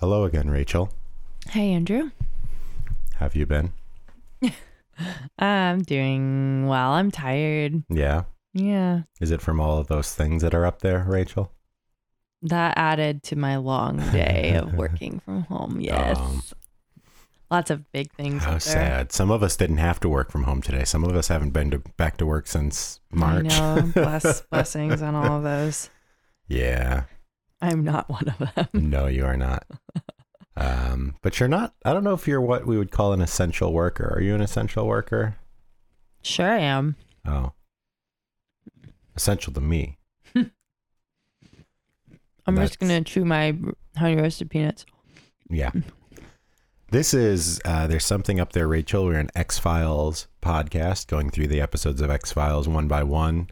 Hello again, Rachel. Hey, Andrew. Have you been? I'm doing well. I'm tired. Yeah. Yeah. Is it from all of those things that are up there, Rachel? That added to my long day of working from home. Yes. Um, Lots of big things. How up there. sad. Some of us didn't have to work from home today. Some of us haven't been to, back to work since March. I know. Bless, blessings on all of those. Yeah. I'm not one of them. No, you are not. Um, but you're not. I don't know if you're what we would call an essential worker. Are you an essential worker? Sure, I am. Oh, essential to me. I'm That's- just gonna chew my honey roasted peanuts. Yeah. This is uh, there's something up there, Rachel. We're an X Files podcast, going through the episodes of X Files one by one.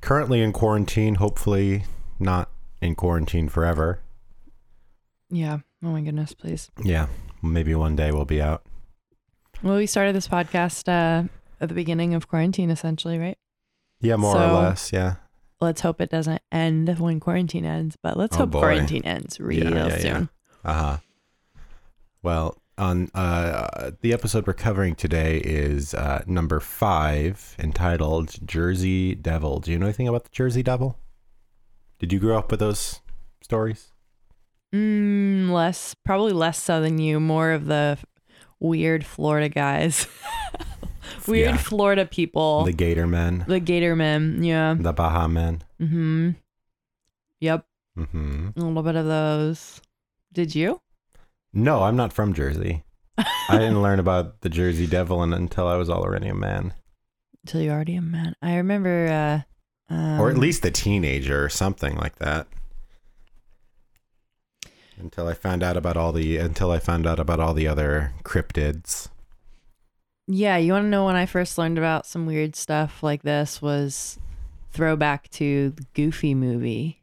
Currently in quarantine. Hopefully not in quarantine forever. Yeah. Oh my goodness, please. Yeah. Maybe one day we'll be out. Well, we started this podcast uh, at the beginning of quarantine, essentially, right? Yeah, more So- or less. Yeah. Let's hope it doesn't end when quarantine ends, but let's Oh, hope boy. quarantine ends real yeah, yeah. soon. Uh huh. Well, on uh, the episode we're covering today is uh, number five, entitled "Jersey Devil." Do you know anything about the Jersey Devil? Did you grow up with those stories? Mm, less, probably less so than you. More of the weird Florida guys, weird Yeah. Florida people, The Gator Men, the Gator men. Yeah. the Baha Men. Mm-hmm. Yep. hmm A little bit of those. Did you? No, I'm not from Jersey. I didn't learn about the Jersey Devil until I was already a man, Until you're already a man. I remember. uh um, or at least a teenager, or something like that. Until I found out about all the until I found out about all the other cryptids. Yeah, you want to know when I first learned about some weird stuff like this was throwback to the Goofy movie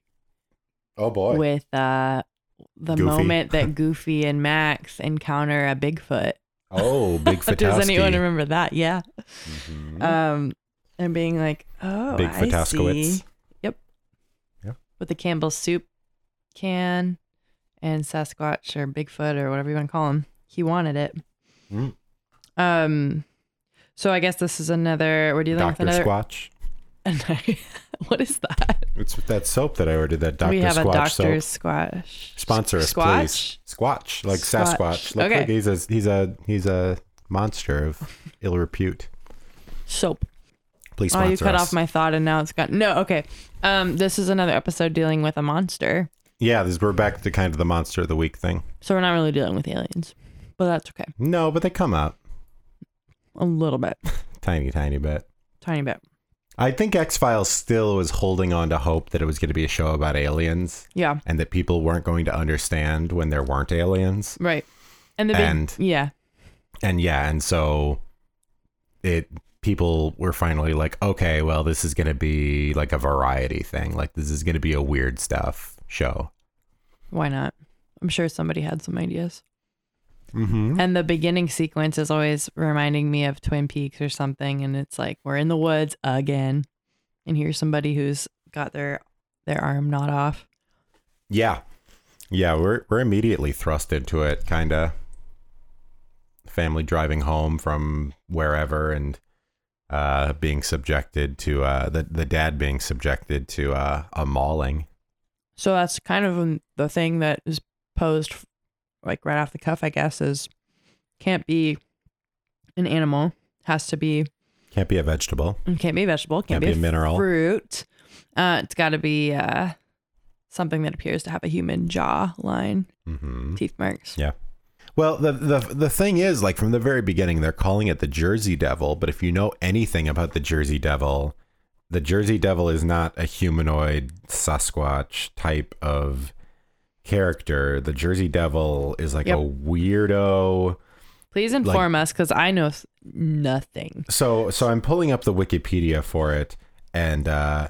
Oh boy! with uh the Goofy. moment that Goofy and Max encounter a Bigfoot. Oh, Big Fatowski. Does anyone remember that? Yeah. Mhm. Um, and being like, oh, Big I see. Yep. Yeah. With the Campbell's soup can and Sasquatch or Bigfoot or whatever you want to call him. He wanted it. Mm. Um, so I guess this is another. We're dealing Doctor with another. Squatch. what is that? It's that soap that I ordered. That Doctor we have Squatch a Doctor soap. Squash. Sponsor us, Squatch? please. Squatch, like Squatch. Sasquatch. Look, Okay. look, he's a he's a he's a monster of ill repute. Soap. Please Oh, you cut us. off my thought and now it's gone. No, okay. Um, this is another episode dealing with a monster. yeah, this we're back to kind of the monster of the week thing. So we're not really dealing with aliens, but that's okay. No, but they come out A little bit, tiny, tiny bit. tiny bit. I think X Files still was holding on to hope that it was going to be a show about aliens Yeah, and that people weren't going to understand when there weren't aliens. right. And the big, And- yeah, and yeah, and so it people were finally like, okay, well, this is going to be like a variety thing. Like this is going to be a weird stuff show. why not? I'm sure somebody had some ideas. Mm-hmm. And the beginning sequence is always reminding me of Twin Peaks or something. And it's like we're in the woods again, and here's somebody who's got their their arm not off. Yeah, yeah, we're we're immediately thrust into it, kind of. Family driving home from wherever and uh, being subjected to uh, the the dad being subjected to uh, a mauling. So that's kind of the thing that is posed, like right off the cuff, I guess, is can't be an animal, has to be Can't be a vegetable. can't be a vegetable, can't, Can't be a mineral. fruit. Uh, it's got to be uh, something that appears to have a human jaw line, Mm-hmm. teeth marks. Yeah. Well, the, the the thing is, like from the very beginning, they're calling it the Jersey Devil. But if you know anything about the Jersey Devil, the Jersey Devil is not a humanoid Sasquatch type of character. The Jersey Devil is like Yep. a weirdo. Please inform us because I know nothing. So so I'm pulling up the Wikipedia for it, and uh,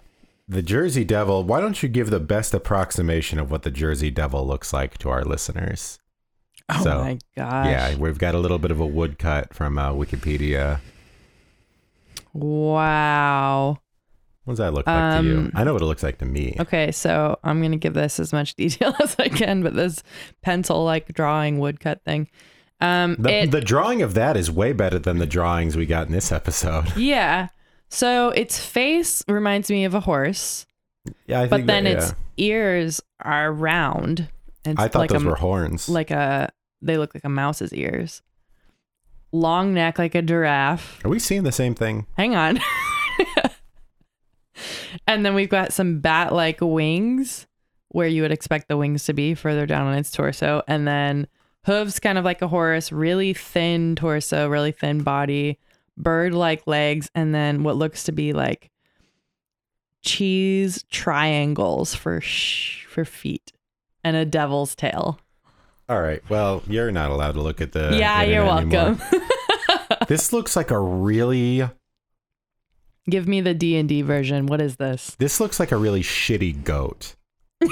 the Jersey Devil. Why don't you give the best approximation of what the Jersey Devil looks like to our listeners? Oh So, my gosh. Yeah, we've got a little bit of a woodcut from uh, Wikipedia. Wow. What does that look like to you? Um, I know what it looks like to me. Okay, so I'm gonna give this as much detail as I can, but this pencil like drawing woodcut thing. Um, The, it, the drawing of that is way better than the drawings we got in this episode. yeah. So its face reminds me of a horse, Yeah, I but then that, its ears are round. And I thought like those a, were horns. like a they look like a mouse's ears. Long neck like a giraffe. Are we seeing the same thing? Hang on. and then we've got some bat like wings where you would expect the wings to be further down on its torso. And then hooves kind of like a horse, really thin torso, really thin body, bird like legs, and then what looks to be like cheese triangles for sh- for feet and a devil's tail. All right. Well, you're not allowed to look at the. yeah, you're welcome. this looks like a really. Give me the D&D version. What is this? This looks like a really shitty goat.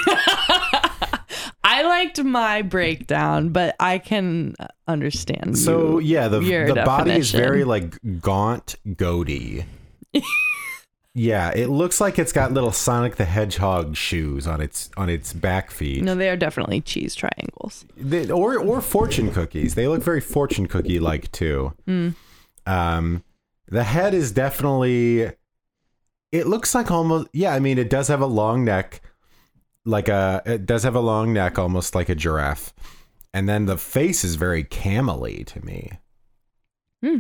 I liked my breakdown, but I can understand. So you. yeah, the the body is very like gaunt, goaty. yeah, it looks like it's got little Sonic the Hedgehog shoes on its on its back feet. no, they are definitely cheese triangles. They- or or fortune cookies. They look very fortune cookie like too. Mm. Um, the head is definitely. It looks like almost yeah. I mean, it does have a long neck, like a. It does have a long neck, almost like a giraffe, and then the face is very camely to me. Hmm.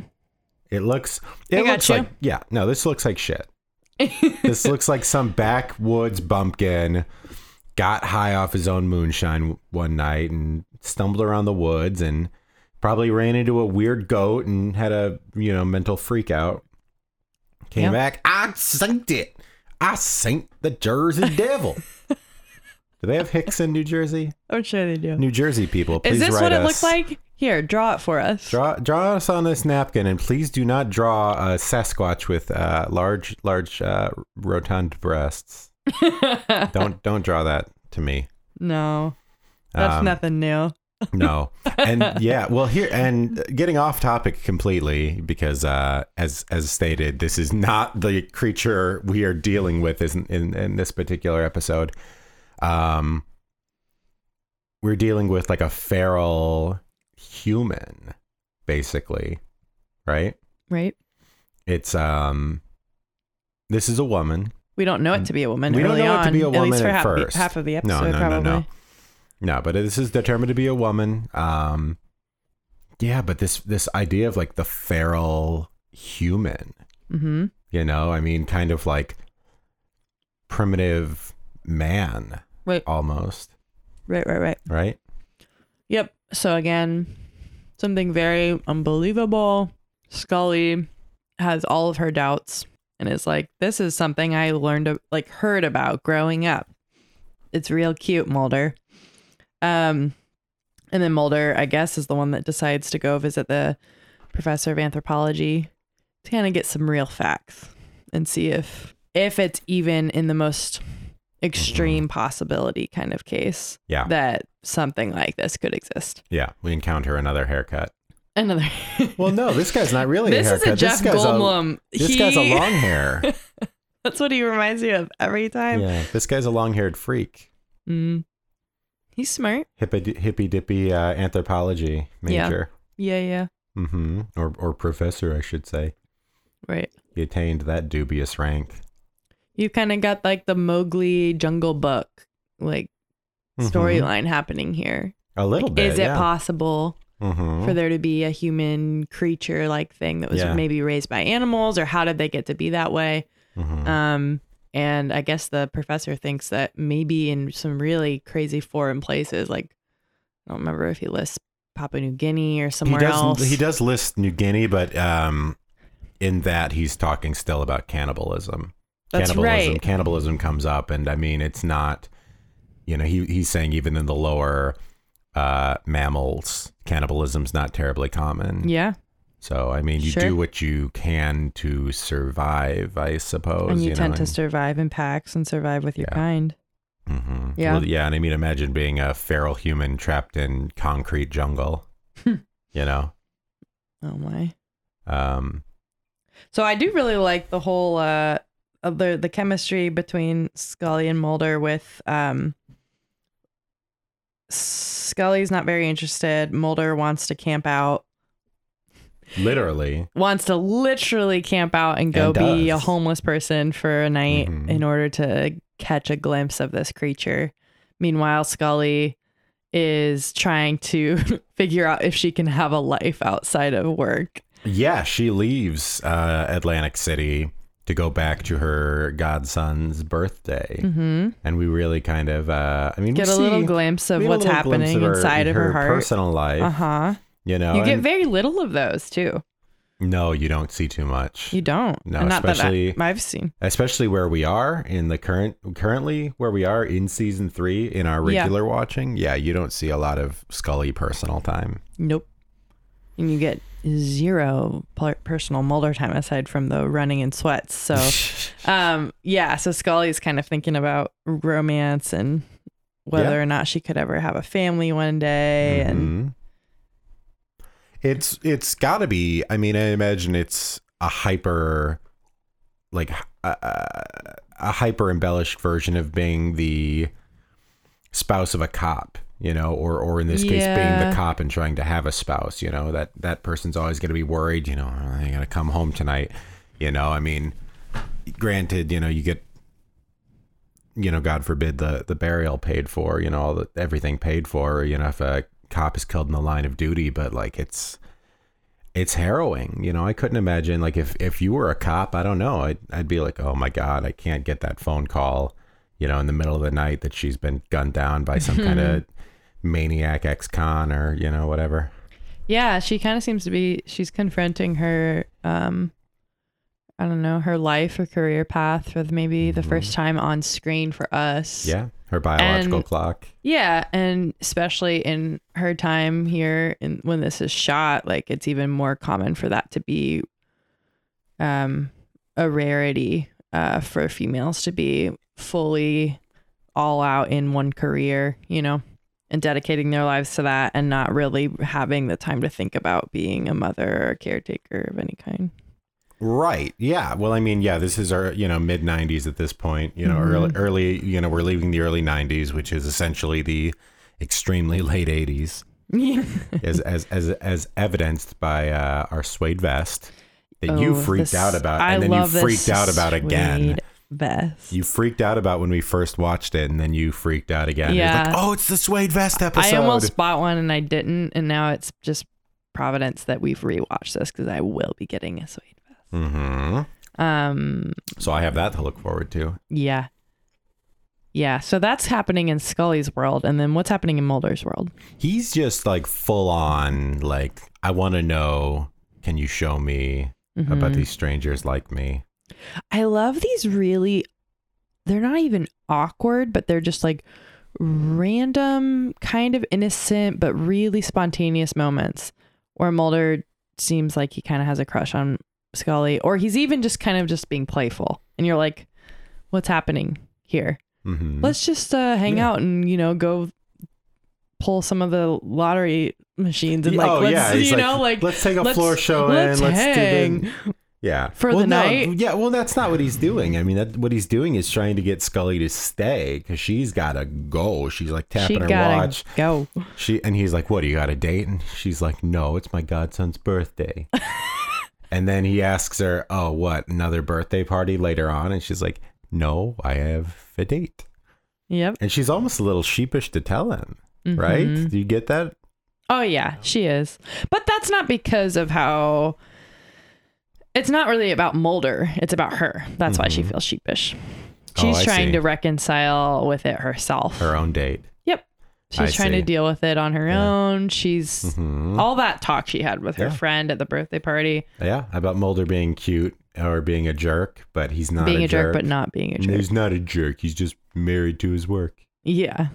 It looks. I It got looks like yeah. No, this looks like shit. This looks like some backwoods bumpkin got high off his own moonshine one night and stumbled around the woods and probably ran into a weird goat and had a you know mental freak out. Came Yep. back. I synced it. I synced the jersey devil do they have hicks in new jersey I'm sure they do. new jersey people please Is this write what it us. looks like? Here, draw it for us. Draw, draw us on this napkin, and please do not draw a Sasquatch with uh, large, large, uh, rotund breasts. don't, don't draw that to me. no, that's Um, nothing new. No, and yeah, well, here and getting off topic completely because, uh, as as stated, this is not the creature we are dealing with in, in this particular episode. Um, we're dealing with like a feral human, basically, right? Right? It's um, this is a woman. We don't know it to be a woman. We don't know it to on, be a at least woman for at half, first. Half of the No, episode, no, no, probably. no. No, but this is determined to be a woman. Um, yeah, but this this idea of like the feral human, Mm-hmm. you know, I mean, kind of like primitive man, Right. almost, Right, right, right. right? Yep. So again, something very unbelievable. Scully has all of her doubts and is like, "This is something I learned, like, heard about growing up. It's real cute, Mulder." Um, and then Mulder, I guess, is the one that decides to go visit the professor of anthropology to kind of get some real facts and see if if it's even in the most extreme possibility kind of case Yeah, that something like this could exist. yeah. We encounter another haircut. Another. Well, no, this guy's not really this a is a Jeff this guy's Goldblum. A, this He- guy's a long hair. That's what he reminds me of every time. yeah, this guy's a long-haired freak. Mm. He's smart. Hippy hippy dippy uh, anthropology Yeah. major. Yeah, yeah. Mm-hmm. Or or professor, I should say. Right. He attained that dubious rank. You kind of got like the Mowgli Jungle Book like Mhm. storyline happening here. A little bit. Is it yeah. possible Mhm. for there to be a human creature like thing that was Yeah. maybe raised by animals, or how did they get to be that way? Mhm. Um, and I guess the professor thinks that maybe in some really crazy foreign places, like I don't remember if he lists Papua New Guinea or he somewhere does. else. He does list New Guinea, but um, in that he's talking still about cannibalism. That's cannibalism. right. Cannibalism comes up, and I mean, it's not. You know, he he's saying even in the lower uh, mammals, cannibalism's not terribly common. Yeah, So I mean, you Sure. do what you can to survive, I suppose. and you, know, tend to and- survive in packs and survive with your Yeah. kind. Mhm. Yeah. Well, yeah, and I mean, imagine being a feral human trapped in concrete jungle. Hmm. you know, Oh my! um, So I do really like the whole uh, the the chemistry between Scully and Mulder with um Scully's not very interested. Mulder wants to camp out, Literally. wants to literally camp out and go And be a homeless person for a night Mhm. in order to catch a glimpse of this creature. Meanwhile, Scully is trying to figure out if she can have a life outside of work. Yeah, she leaves uh, Atlantic City to go back to her godson's birthday, hmm and we really kind of, uh, I mean, Get a little glimpse of we get a what's happening her- inside of her, heart. personal life. Uh huh. You know, You get very little of those too. no, you don't see too much. You don't. No, And especially- I, I've seen. especially where we are in the current currently where we are in season three in our Yeah. regular watching yeah you don't see a lot of scully personal time Nope. And you get zero personal Mulder time aside from the running in sweats. So, um, yeah. So Scully's kind of thinking about romance and whether Yeah. or not she could ever have a family one day. And Mhm. it's it's gotta be i mean i imagine it's a hyper like a, a hyper embellished version of being the spouse of a cop you know or or in this case being the cop and trying to have a spouse you know that that person's always going to be worried you know are they going to come home tonight you know? I mean granted you know you get you know god forbid the the burial paid for you know all the everything paid for you know if a cop is killed in the line of duty but like it's it's harrowing you know? I couldn't imagine like if if you were a cop i don't know i'd, I'd be like oh my god i can't get that phone call you know in the middle of the night that she's been gunned down by some kind of maniac ex-con or you know whatever yeah, she kind of seems to be, she's confronting her, um, I don't know, her life or career path for maybe the Mhm. first time on screen for us. yeah her biological And- clock Yeah, and especially in her time here and when this is shot, like it's even more common for that to be um a rarity uh for females to be fully all out in one career, you know, and dedicating their lives to that and not really having the time to think about being a mother or a caretaker of any kind. Right. Yeah. Well, I mean, yeah, this is our, you know, mid 90s at this point, you know, Mhm. early, early, you know, we're leaving the early 90s, which is essentially the extremely late 80s, as, as, as, as evidenced by uh, our suede vest that you Oh, freaked this- out about. I And then you freaked out about again. Vest. You freaked out about when we first watched it, and then you freaked out again. Yeah. like, oh, it's the suede vest episode. I almost bought one and I didn't, and now it's just providence that we've rewatched this because I will be getting a suede vest. hmm Um, So I have that to look forward to. yeah, yeah. So that's happening in Scully's world, and then what's happening in Mulder's world? He's just like full on, like, I want to know, can you show me about Mhm. these strangers like me? I love these really. They're not even awkward, but they're just like random, kind of innocent, but really spontaneous moments where Mulder seems like he kind of has a crush on Scully, or he's even just kind of just being playful. And you're like, what's happening here? Mm-hmm. Let's just uh, hang Yeah. out and, you know, go pull some of the lottery machines and like, oh let's, yeah, you know, like, let's take a let's- floor show let's in. Let's hang. do the yeah For well, the no, night? Yeah, well, that's not what he's doing. I mean, that what he's doing is trying to get Scully to stay because she's got to go. She's like she tapping her gotta watch. go. She and he's like, "What? Do you got a date?" And she's like, "No, it's my godson's birthday." and then he asks her, "Oh, what? Another birthday party later on?" And she's like, "No, I have a date." Yep. And she's almost a little sheepish to tell him, right? Mhm. Do you get that? Oh yeah, she is. But that's not because of how it's not really about Mulder. It's about her. That's why she Mhm. feels sheepish. Oh, She's I trying see. to reconcile with it herself. Her own date. Yep. She's I trying to deal with it on her Yeah. own. She's Mhm. all that talk she had with her Yeah. friend at the birthday party, Yeah, about Mulder being cute or being a jerk, but he's not being a, a jerk, but not being a jerk. He's not a jerk. He's just married to his work. Yeah.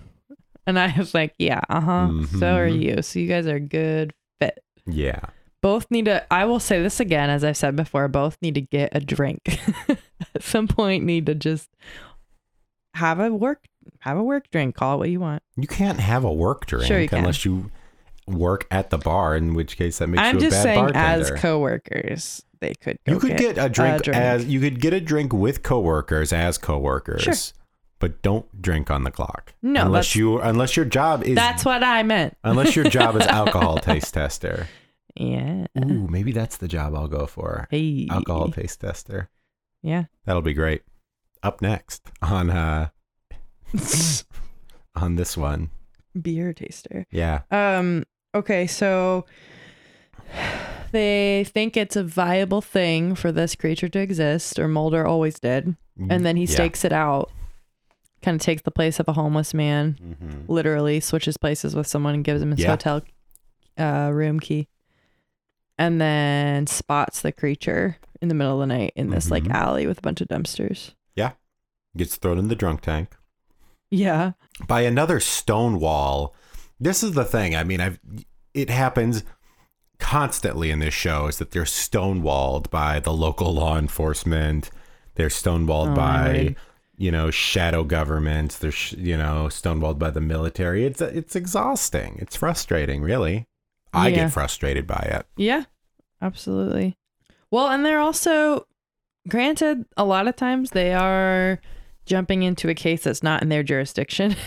And I was like, yeah, uh huh. So are Mhm. you. So you guys are good fit. Yeah. Both need to i will say this again as i've said before both need to get a drink at some point need to just have a work have a work drink call it what you want You can't have a work drink Sure you unless you work at the bar, in which case that makes I'm you a just bad saying, bartender. as coworkers, they could. Go you could get, a drink, drink. as you could get a drink with coworkers as coworkers. Sure. But don't drink on the clock. No, unless you unless your job is That's what I meant. unless your job is alcohol taste tester. Yeah. Ooh, maybe that's the job I'll go for. Hey. Alcohol taste tester. Yeah. That'll be great. Up next on uh on this one. Beer taster. Yeah. Um. Okay. So they think it's a viable thing for this creature to exist, or Mulder always did, and then he Yeah. stakes it out. Kind of takes the place of a homeless man. Mhm. Literally switches places with someone and gives him his Yeah. hotel uh, room key, and then spots the creature in the middle of the night in this like Mhm. alley with a bunch of dumpsters. Yeah. Gets thrown in the drunk tank. Yeah. by another stone wall. This is the thing. I mean, I've it happens constantly in this show is that they're stonewalled by the local law enforcement. They're stonewalled Oh, by you know shadow governments. They're sh- you know stonewalled by the military. It's it's exhausting. It's frustrating, really. I Yeah. get frustrated by it. Yeah, absolutely. Well, and they're also, granted, a lot of times they are jumping into a case that's not in their jurisdiction.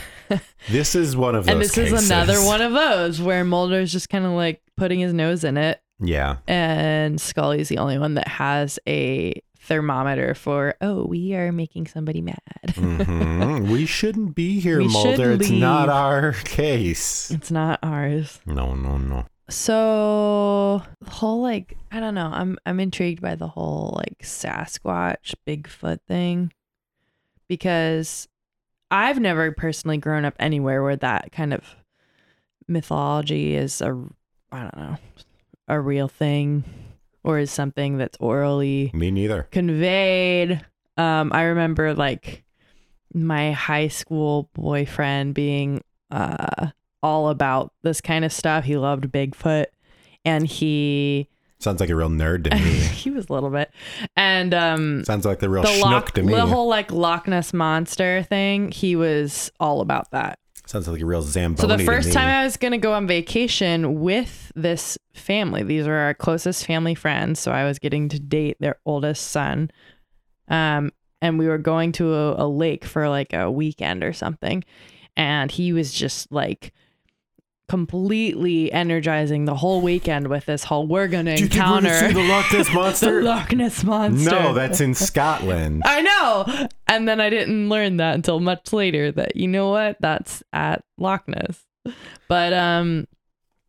This is one of those and this cases. is another one of those where Mulder's just kind of like putting his nose in it, Yeah. and Scully's the only one that has a thermometer for, oh, we are making somebody mad. Mhm. we shouldn't be here, We Mulder. It's not our case. it's not ours. No, no, no. So the whole like I don't know, I'm I'm intrigued by the whole like Sasquatch Bigfoot thing because I've never personally grown up anywhere where that kind of mythology is a I don't know, a real thing or is something that's orally Me neither. conveyed. Um, I remember like my high school boyfriend being uh all about this kind of stuff. He loved Bigfoot and he Sounds like a real nerd to me. he was a little bit. And um Sounds like the real the schnook Loch, to me. the whole like Loch Ness monster thing, he was all about that. Sounds like a real Zamboni. So the first me. time I was gonna go on vacation with this family, these are our closest family friends. So I was getting to date their oldest son, um, and we were going to a, a lake for like a weekend or something, and he was just like completely energizing the whole weekend with this whole we're gonna Do you think we're encounter gonna see the Loch Ness monster. the monster? Loch Ness monster. no, that's in Scotland. I know. And then I didn't learn that until much later that you know what? That's at Loch Ness. But um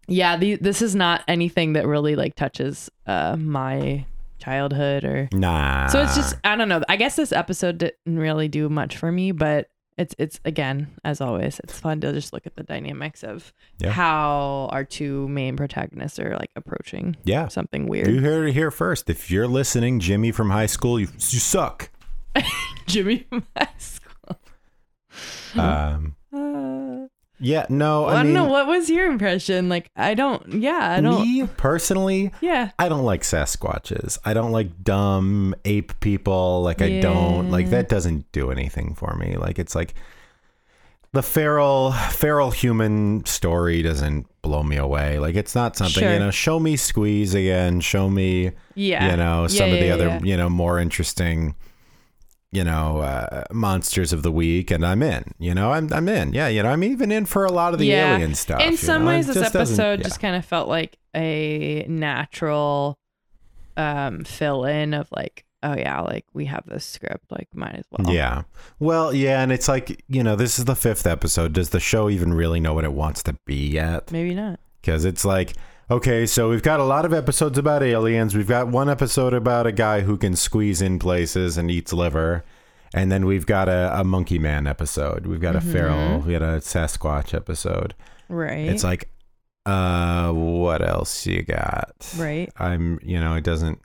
yeah, the, this is not anything that really like touches uh my childhood or Nah. so it's just I don't know. I guess this episode didn't really do much for me, but it's it's again as always it's fun to just look at the dynamics of Yeah. how our two main protagonists are like approaching yeah. something weird. You heard it here first. If you're listening, Jimmy from high school, you, you suck. Jimmy from high school. Um, yeah, no, I, I, don't know. What was your impression? Like, I don't. Yeah, I don't. me personally, Yeah. I don't like Sasquatches. I don't like dumb ape people. Like I don't like that doesn't do anything for me. Like it's like the feral feral human story doesn't blow me away. Like it's not something, Sure. you know, show me squeeze again, show me, Yeah. you know, Yeah, some of the yeah, other, yeah. you know, more interesting you know, uh, monsters of the week, and I'm in. You know, I'm I'm in. Yeah, you know, I'm even in for a lot of the Yeah. alien stuff. In some know? It ways, this just episode yeah. just kind of felt like a natural um fill in of like, oh yeah, like we have this script, like might as well. Yeah. Well, yeah, and it's like, you know, this is the fifth episode. Does the show even really know what it wants to be yet? Maybe not. Because it's like, okay, so we've got a lot of episodes about aliens. We've got one episode about a guy who can squeeze in places and eats liver. And then we've got a, a monkey man episode. We've got a feral, we got a Sasquatch episode. Right. It's like, uh, what else you got? right. I'm, you know, it doesn't,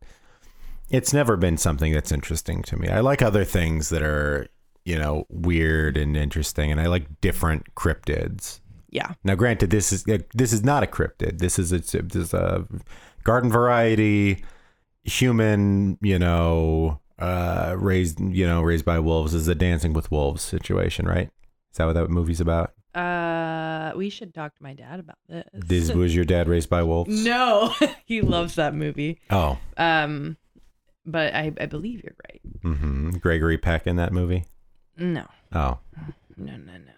it's never been something that's interesting to me. I like other things that are, you know, weird and interesting, and I like different cryptids. Yeah. Now, granted, this is this is not a cryptid. This is it's this is a garden variety human, you know, uh, raised, you know, raised by wolves. This is a Dancing with Wolves situation, right? Is that what that movie's about? Uh, we should talk to my dad about this. This was your dad raised by wolves? no, he loves that movie. Oh. Um, but I, I believe you're right. hmm Gregory Peck in that movie? No, Oh. no, no, no, no,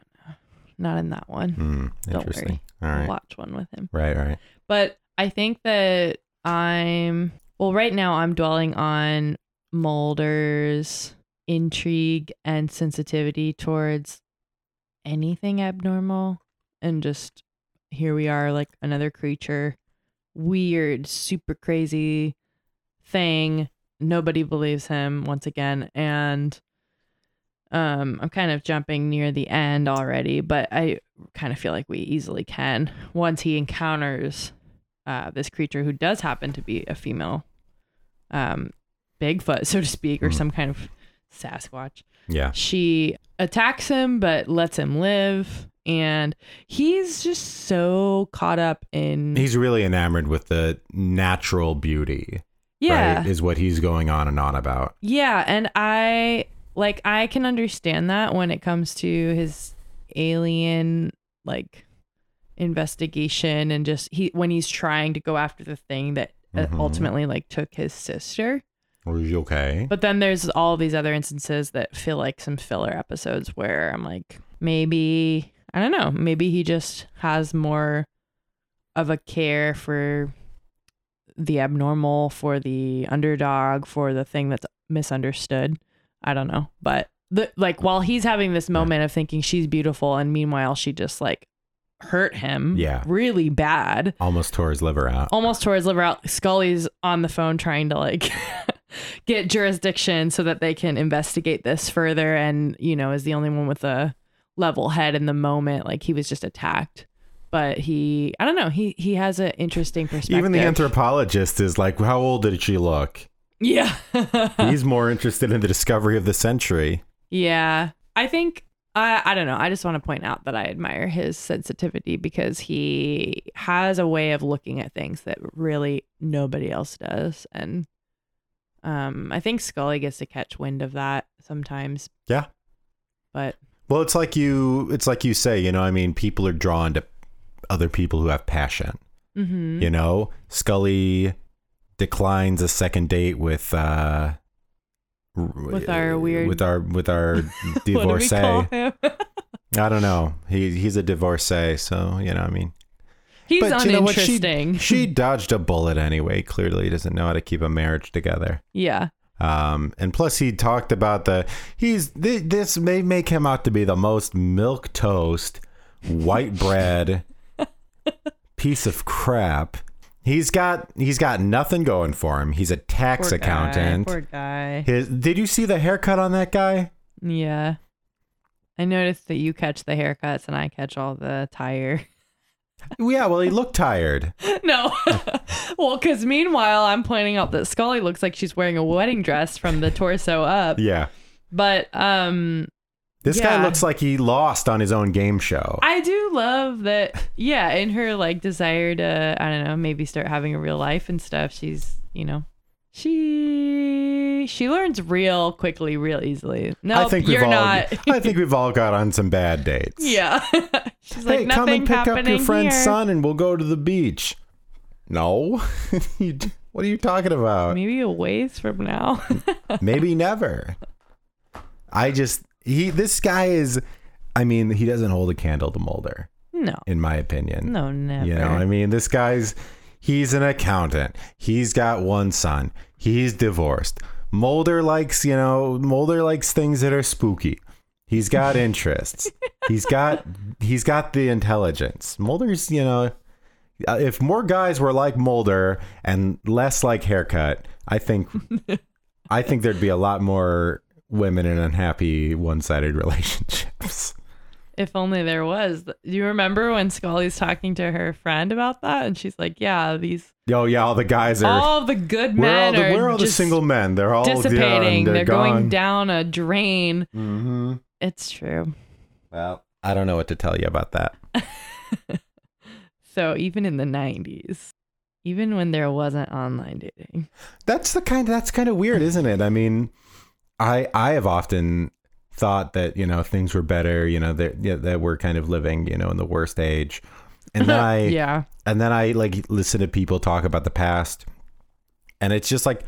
not in that one. Hmm, Don't Interesting. All I'll watch one with him. Right, right. But I think that I'm well right now I'm dwelling on Mulder's intrigue and sensitivity towards anything abnormal and just here we are like another creature weird super crazy thing nobody believes him once again and um i'm kind of jumping near the end already but i kind of feel like we easily can once he encounters uh, this creature who does happen to be a female um, Bigfoot, so to speak, or Mm. some kind of Sasquatch. Yeah. She attacks him, but lets him live. And he's just so caught up in. He's really enamored with the natural beauty. yeah. Right, is what he's going on and on about. Yeah. And I, like, I can understand that when it comes to his alien, like, investigation and just he when he's trying to go after the thing that uh Mhm. ultimately like took his sister Are you okay? But then there's all these other instances that feel like some filler episodes where I'm like, maybe, I don't know, maybe he just has more of a care for the abnormal, for the underdog, for the thing that's misunderstood. I don't know. But the, like while he's having this moment of thinking she's beautiful and meanwhile she just like hurt him Yeah. really bad Almost tore his liver out. almost tore his liver out. Scully's on the phone trying to like get jurisdiction so that they can investigate this further and, you know, is the only one with a level head in the moment. Like he was just attacked. But he I don't know, he he has an interesting perspective. Even the anthropologist is like, how old did she look? Yeah. He's more interested in the discovery of the century. Yeah. I think I I don't know. I just want to point out that I admire his sensitivity because he has a way of looking at things that really nobody else does and um I think Scully gets to catch wind of that sometimes. Yeah. But Well, it's like you it's like you say, you know, I mean, people are drawn to other people who have passion. mhm. You know, Scully declines a second date with uh With our weird- with our with our do divorcee. him? I don't know. He he's a divorcee, so you know, I mean, He's But you know what? She- uninteresting. she dodged a bullet anyway. Clearly, doesn't know how to keep a marriage together. yeah. Um, and plus, he talked about the he's th- this may make him out to be the most milk toast, white bread piece of crap. He's got he's got nothing going for him. He's a tax Poor guy, accountant. Poor guy. His, did you see the haircut on that guy? Yeah. I noticed that you catch the haircuts and I catch all the tire. Yeah, well, he looked tired. No. well, because meanwhile, I'm pointing out that Scully looks like she's wearing a wedding dress from the torso up. Yeah, But um, this guy looks like he lost on his own game show. I do love that. Yeah, in her like desire to, I don't know, maybe start having a real life and stuff. She's, you know, she she learns real quickly, real easily. No, I think we've you're all. not. I think we've all got on some bad dates. yeah. she's Hey, like come and pick up your friend's here. son, and we'll go to the beach. No, what are you talking about? Maybe a ways from now. Maybe never. I just he. This guy is. I mean, he doesn't hold a candle to Mulder, no, in my opinion. no, never. You know, I mean, this guy's he's an accountant. He's got one son. He's divorced. Mulder likes, you know, Mulder likes things that are spooky. He's got interests. he's got he's got the intelligence. Mulder's, you know, uh, if more guys were like Mulder and less like haircut, I think I think there'd be a lot more women in unhappy one-sided relationships. If only there was. Do you remember when Scully's talking to her friend about that? And she's like, Yeah, these Oh yeah, all the guys are all the good Where are all men the, where are all the single men? They're all dissipating. They're they're, going down a drain. Mm-hmm. It's true. Well, I don't know what to tell you about that. So even in the 90s, even when there wasn't online dating, That's the kind. That's kind of weird, isn't it? I mean, I I have often thought that you know things were better. You know that yeah, that we're kind of living you know in the worst age, and then I yeah. and then I like listen to people talk about the past, and it's just like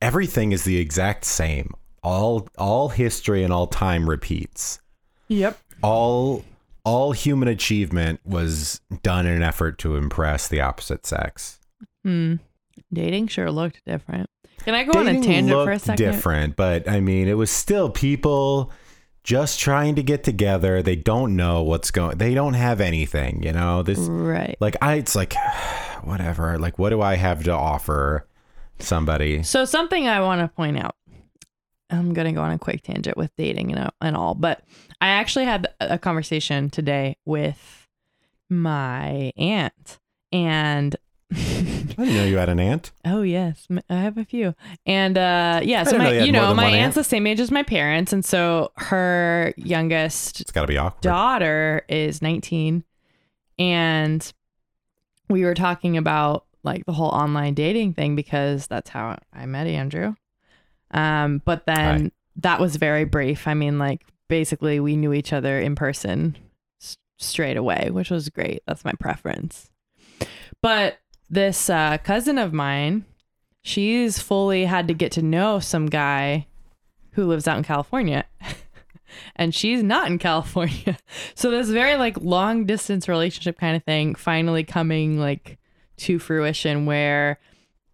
everything is the exact same. All all history and all time repeats. Yep. All all human achievement was done in an effort to impress the opposite sex. Hmm. Dating sure looked different. Can I go on a tangent for a second? different, but I mean, it was still people just trying to get together. They don't know what's going. They don't have anything, you know. This Right. like I. It's like whatever. Like, what do I have to offer somebody? So something I want to point out. I'm gonna go on a quick tangent with dating and, uh, and all, but I actually had a conversation today with my aunt, and I didn't know you had an aunt. oh yes, I have a few, and uh, yeah, so didn't know my you you know my aunt's aunt. the same age as my parents, and so her youngest It's got to be awkward. daughter is 19 and we were talking about like the whole online dating thing because that's how I met Andrew. Um but then Hi. that was very brief. I mean like basically we knew each other in person s- straight away, which was great. That's my preference. But this uh cousin of mine, she's fully had to get to know some guy who lives out in California. and she's not in California. So this very like long distance relationship kind of thing finally coming like to fruition where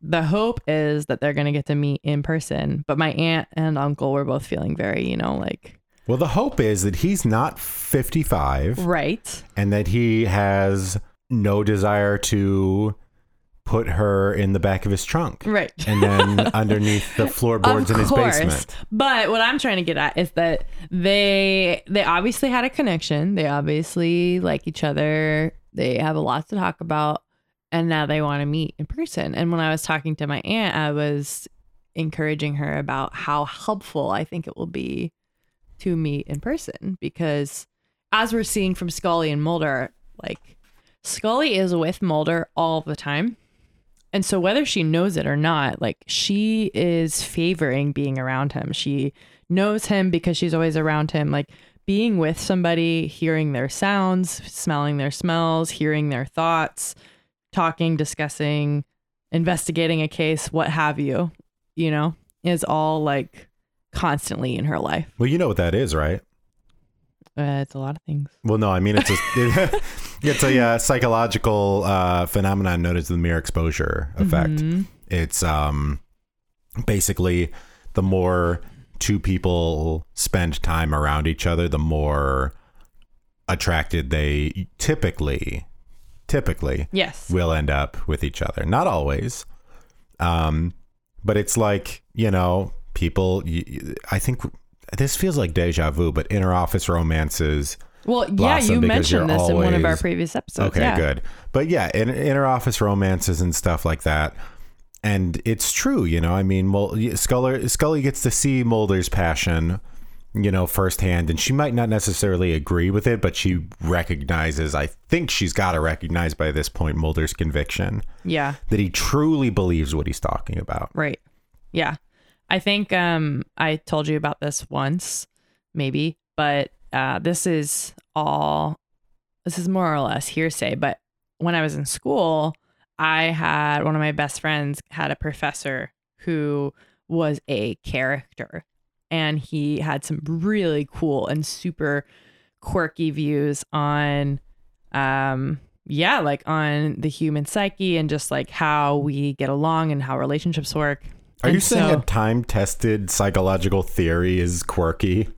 the hope is that they're going to get to meet in person. But my aunt and uncle were both feeling very, you know, like Well, the hope is that he's not 55 right. and that he has no desire to put her in the back of his trunk Right. and then underneath the floorboards in his basement. But what I'm trying to get at is that they they obviously had a connection. They obviously like each other. They have a lot to talk about and now they want to meet in person. And when I was talking to my aunt, I was encouraging her about how helpful I think it will be to meet in person because as we're seeing from Scully and Mulder, like Scully is with Mulder all the time. And so whether she knows it or not, like she is favoring being around him. She knows him because she's always around him. Like being with somebody, hearing their sounds, smelling their smells, hearing their thoughts, talking, discussing, investigating a case, what have you, you know, is all like constantly in her life. Well, you know what that is, right? Uh, it's a lot of things. Well, no, I mean it's a it's a uh, psychological uh, phenomenon known as the mere exposure effect. Mhm. It's um basically the more two people spend time around each other, the more attracted they typically typically Yes. will end up with each other. Not always. Um, but it's like, you know, people, I think this feels like deja vu, but inner office romances. Well, yeah, you mentioned this in one of our previous episodes. Okay, yeah. good. But yeah, in, inner office romances and stuff like that. And it's true, you know. I mean, Mul- Scully, Scully gets to see Mulder's passion, you know, firsthand, and she might not necessarily agree with it, but she recognizes. I think she's got to recognize by this point Mulder's conviction Yeah. that he truly believes what he's talking about. Right. Yeah. I think um I told you about this once, maybe, but uh this is all this is more or less hearsay, but when I was in school, I had one of my best friends had a professor who was a character and he had some really cool and super quirky views on um yeah, like on the human psyche and just like how we get along and how relationships work. Are And you saying so- a time tested psychological theory is quirky?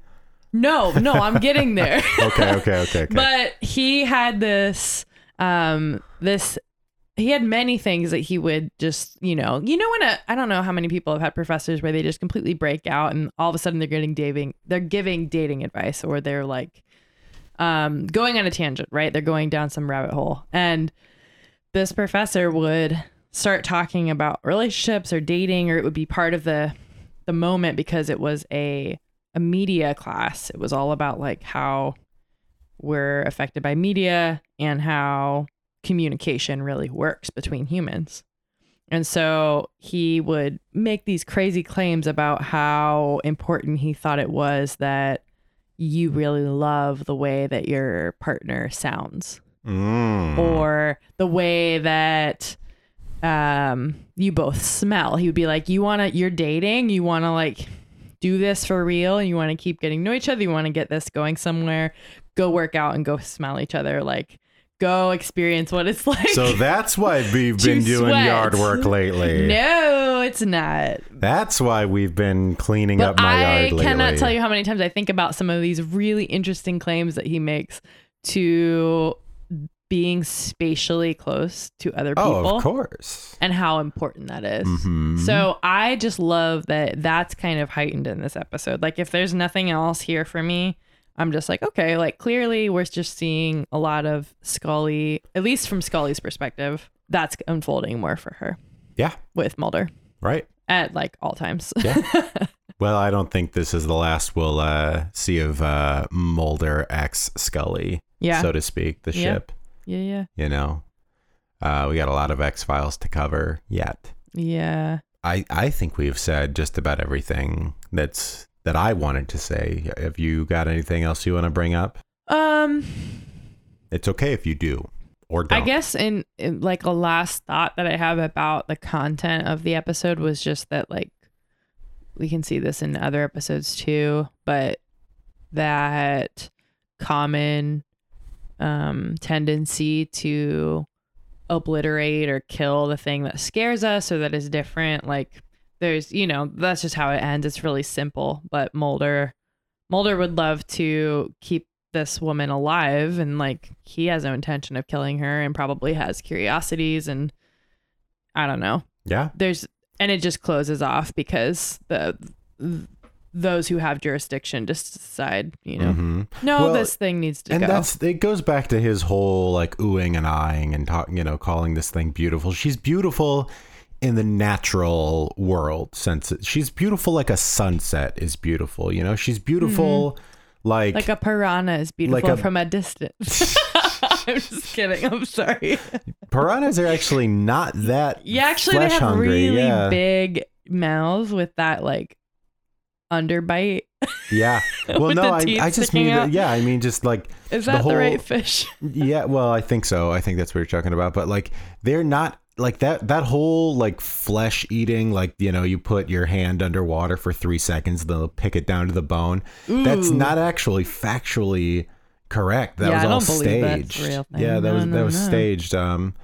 No, no, I'm getting there. Okay, okay, okay, okay. but he had this um this he had many things that he would just you know you know when a i don't know how many people have had professors where they just completely break out and all of a sudden they're getting dating they're giving dating advice or they're like um going on a tangent right they're going down some rabbit hole and this professor would start talking about relationships or dating or it would be part of the the moment because it was a a media class it was all about like how we're affected by media and how communication really works between humans. And so he would make these crazy claims about how important he thought it was that you really love the way that your partner sounds Mm. or the way that um you both smell. He would be like, "You want to you're dating, you want to like do this for real and you want to keep getting to know each other, you want to get this going somewhere, go work out and go smell each other like go experience what it's like." so that's why we've been doing sweat. yard work lately. no, it's not. That's why we've been cleaning But up my I yard lately. cannot tell you how many times I think about some of these really interesting claims that he makes to being spatially close to other people Oh, of course. and how important that is. Mhm. So I just love that that's kind of heightened in this episode. Like if there's nothing else here for me, I'm just like, okay, like clearly we're just seeing a lot of Scully, at least from Scully's perspective, that's unfolding more for her Yeah, with Mulder right. at like all times. Yeah. Well, I don't think this is the last we'll uh, see of uh, Mulder X Scully, yeah. so to speak, the Yeah. ship. Yeah, yeah. You know, uh, we got a lot of X Files to cover yet. Yeah. I, I think we've said just about everything that's that I wanted to say. Have you got anything else you want to bring up? Um It's okay if you do or don't. I guess in, in like a last thought that I have about the content of the episode was just that like we can see this in other episodes too, but that common um tendency to obliterate or kill the thing that scares us or that is different like there's you know that's just how it ends it's really simple but Mulder Mulder would love to keep this woman alive and like he has no intention of killing her and probably has curiosities and I don't know. yeah. There's and it just closes off because the those who have jurisdiction just decide, you know, Mhm. no, Well, this thing needs to and go. that's it goes back to his whole like oohing and eyeing and talk, you know, calling this thing beautiful. She's beautiful in the natural world sense. She's beautiful like a sunset is beautiful. You know, she's beautiful like, like a piranha is beautiful a- from a distance. I'm just kidding. I'm sorry. piranhas are actually not that. Yeah, actually, they have hungry, really yeah. big mouths with that like underbite. Yeah. Well, no, I, I just mean out. yeah, I mean just like Is that the, whole- right fish? yeah. Well, I think so. I think that's what you're talking about. But like they're not like that. That whole like flesh eating, like you know, you put your hand underwater for three seconds, they'll pick it down to the bone. That's not actually factually correct. That Yeah, was all staged. a real thing. Yeah, that No, was no, that was no. staged. Um,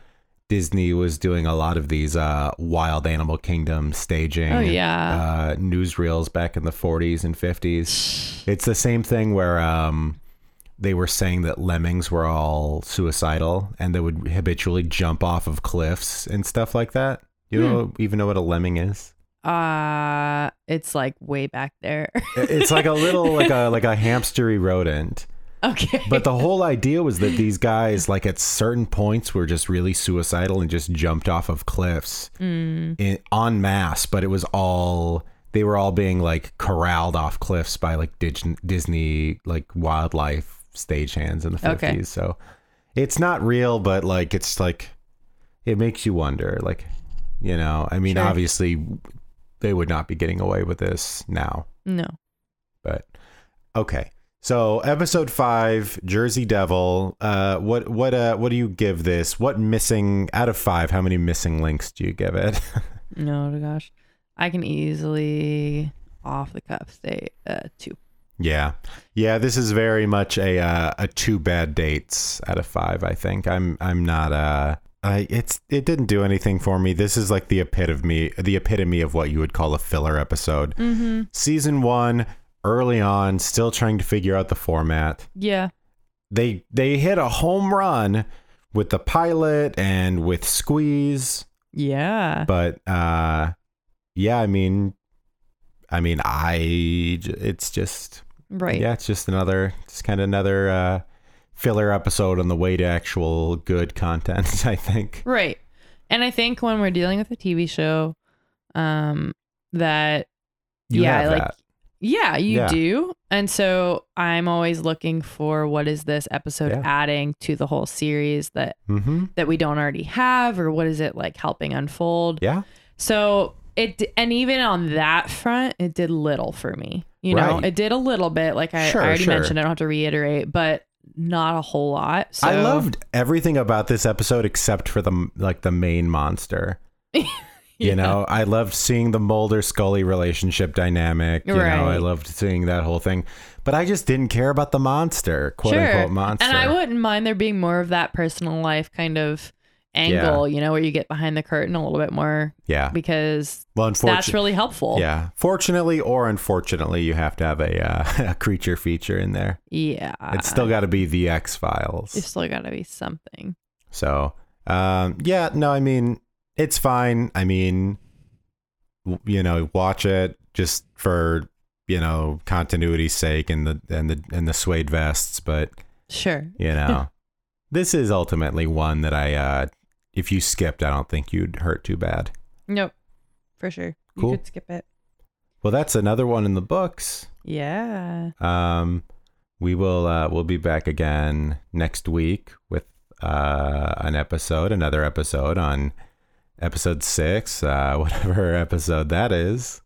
Disney was doing a lot of these uh, Wild Animal Kingdom staging. Oh yeah. uh, newsreels back in the 40s and 50s. It's the same thing where um, they were saying that lemmings were all suicidal and they would habitually jump off of cliffs and stuff like that. You Hmm. don't even know what a lemming is? Uh it's like way back there. It's like a little like a like a hamstery rodent. Okay. But the whole idea was that these guys, like at certain points, were just really suicidal and just jumped off of cliffs Mm, in en masse. But it was all they were all being like corralled off cliffs by like Dig- Disney like wildlife stagehands in the Okay. fifties. So it's not real, but like it's like it makes you wonder. Like you know, I mean, Sure. obviously they would not be getting away with this now. no. But okay. So episode five, Jersey Devil. Uh, what what uh what do you give this? What missing out of five? How many missing links do you give it? No gosh. I can easily off the cuff say uh two. yeah, yeah. This is very much a uh, a two bad dates out of five. I think I'm I'm not uh. I, it's it didn't do anything for me. This is like the epitome the epitome of what you would call a filler episode. Mm-hmm. Season one, early on, still trying to figure out the format. Yeah. they they hit a home run with the pilot and with squeeze Yeah. but uh yeah i mean i mean I it's just Right. yeah it's just another it's kind of another uh filler episode on the way to actual good content i think Right. And I think when we're dealing with a TV show, um, that you yeah, like that yeah, you Yeah. do. And so I'm always looking for what is this episode Yeah. adding to the whole series that mm-hmm that we don't already have, or what is it like helping unfold? yeah So it and even on that front, it did little for me. You know, it did a little bit. Like I, Sure, I already sure. mentioned, I don't have to reiterate, but not a whole lot. So I loved everything about this episode except for the like the main monster. You Yeah. know, I loved seeing the Mulder Scully relationship dynamic. You know, I loved seeing that whole thing. But I just didn't care about the monster, quote sure. unquote monster. And I wouldn't mind there being more of that personal life kind of angle. You know, where you get behind the curtain a little bit more yeah. because Well, that's really helpful. yeah. Fortunately or unfortunately, you have to have a, uh, a creature feature in there. Yeah. It's still got to be the X Files. It's still got to be something. So, um, yeah, no, I mean, it's fine. I mean, you know, watch it just for you know continuity's sake and the and the and the suede vests, but Sure. you know, this is ultimately one that I, uh, if you skipped, I don't think you'd hurt too bad. Nope. For sure. Cool. You could skip it. Well, that's another one in the books. Yeah. Um, we will uh, we'll be back again next week with uh, an episode, another episode on episode six, uh, whatever episode that is.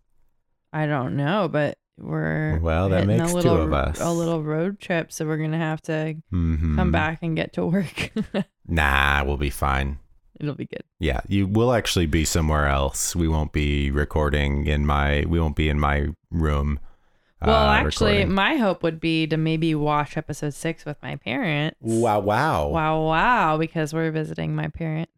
I don't know, but we're Well, that makes a two of us. A little road trip, so we're gonna have to Mhm. come back and get to work. Nah, we'll be fine. It'll be good. Yeah, you will actually be somewhere else. We won't be recording in my. We won't be in my room. Well, uh, actually, recording. my hope would be to maybe watch episode six with my parents. wow, wow, Wow, wow, because we're visiting my parents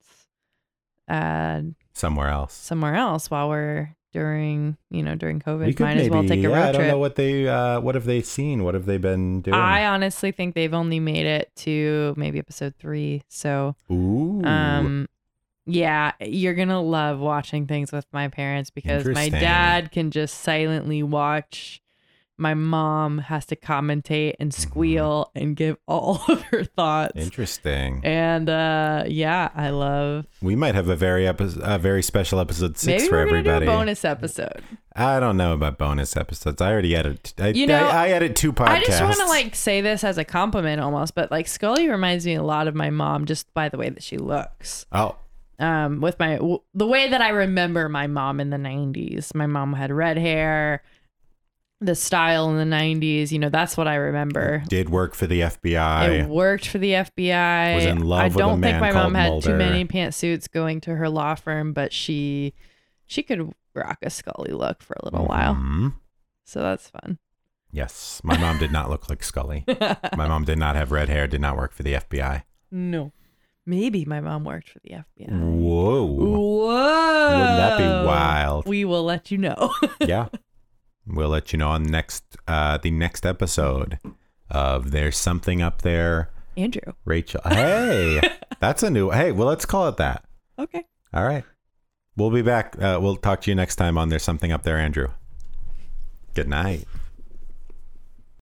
uh, somewhere else. somewhere else while we're during, you know, during COVID. We Might as well take a yeah, road I don't know what they. Uh, what have they seen? What have they been doing? I honestly think they've only made it to maybe episode three. So, Ooh. um, yeah, you're gonna love watching things with my parents because my dad can just silently watch. My mom has to commentate and Mm-hmm. squeal and give all of her thoughts. Interesting. And uh, yeah, I love. We might have a very epi- a very special episode six Maybe for everybody. bonus episode. I don't know about bonus episodes. I already edit. I, You know, I, I edit two podcasts. I just want to like say this as a compliment almost, but like Scully reminds me a lot of my mom just by the way that she looks. Oh, um with my w- the way that I remember my mom in the 90s. My mom had red hair, the style in the 90s, you know, that's what I remember. did work for the FBI. It worked for the FBI. Was in love I with a don't think my mom had Mulder. too many pantsuits going to her law firm, but she she could rock a Scully look for a little while. Mhm. So that's fun. Yes, my mom did not look like Scully. My mom did not have red hair. Did not work for the FBI. no. Maybe my mom worked for the FBI. Whoa. Whoa. Wouldn't that be wild? We will let you know. yeah. We'll let you know on next uh the next episode of There's Something Up There. Andrew. Rachel. Hey. that's a new hey, well let's call it that. Okay. All right. We'll be back. Uh, we'll talk to you next time on There's Something Up There, Andrew. Good night.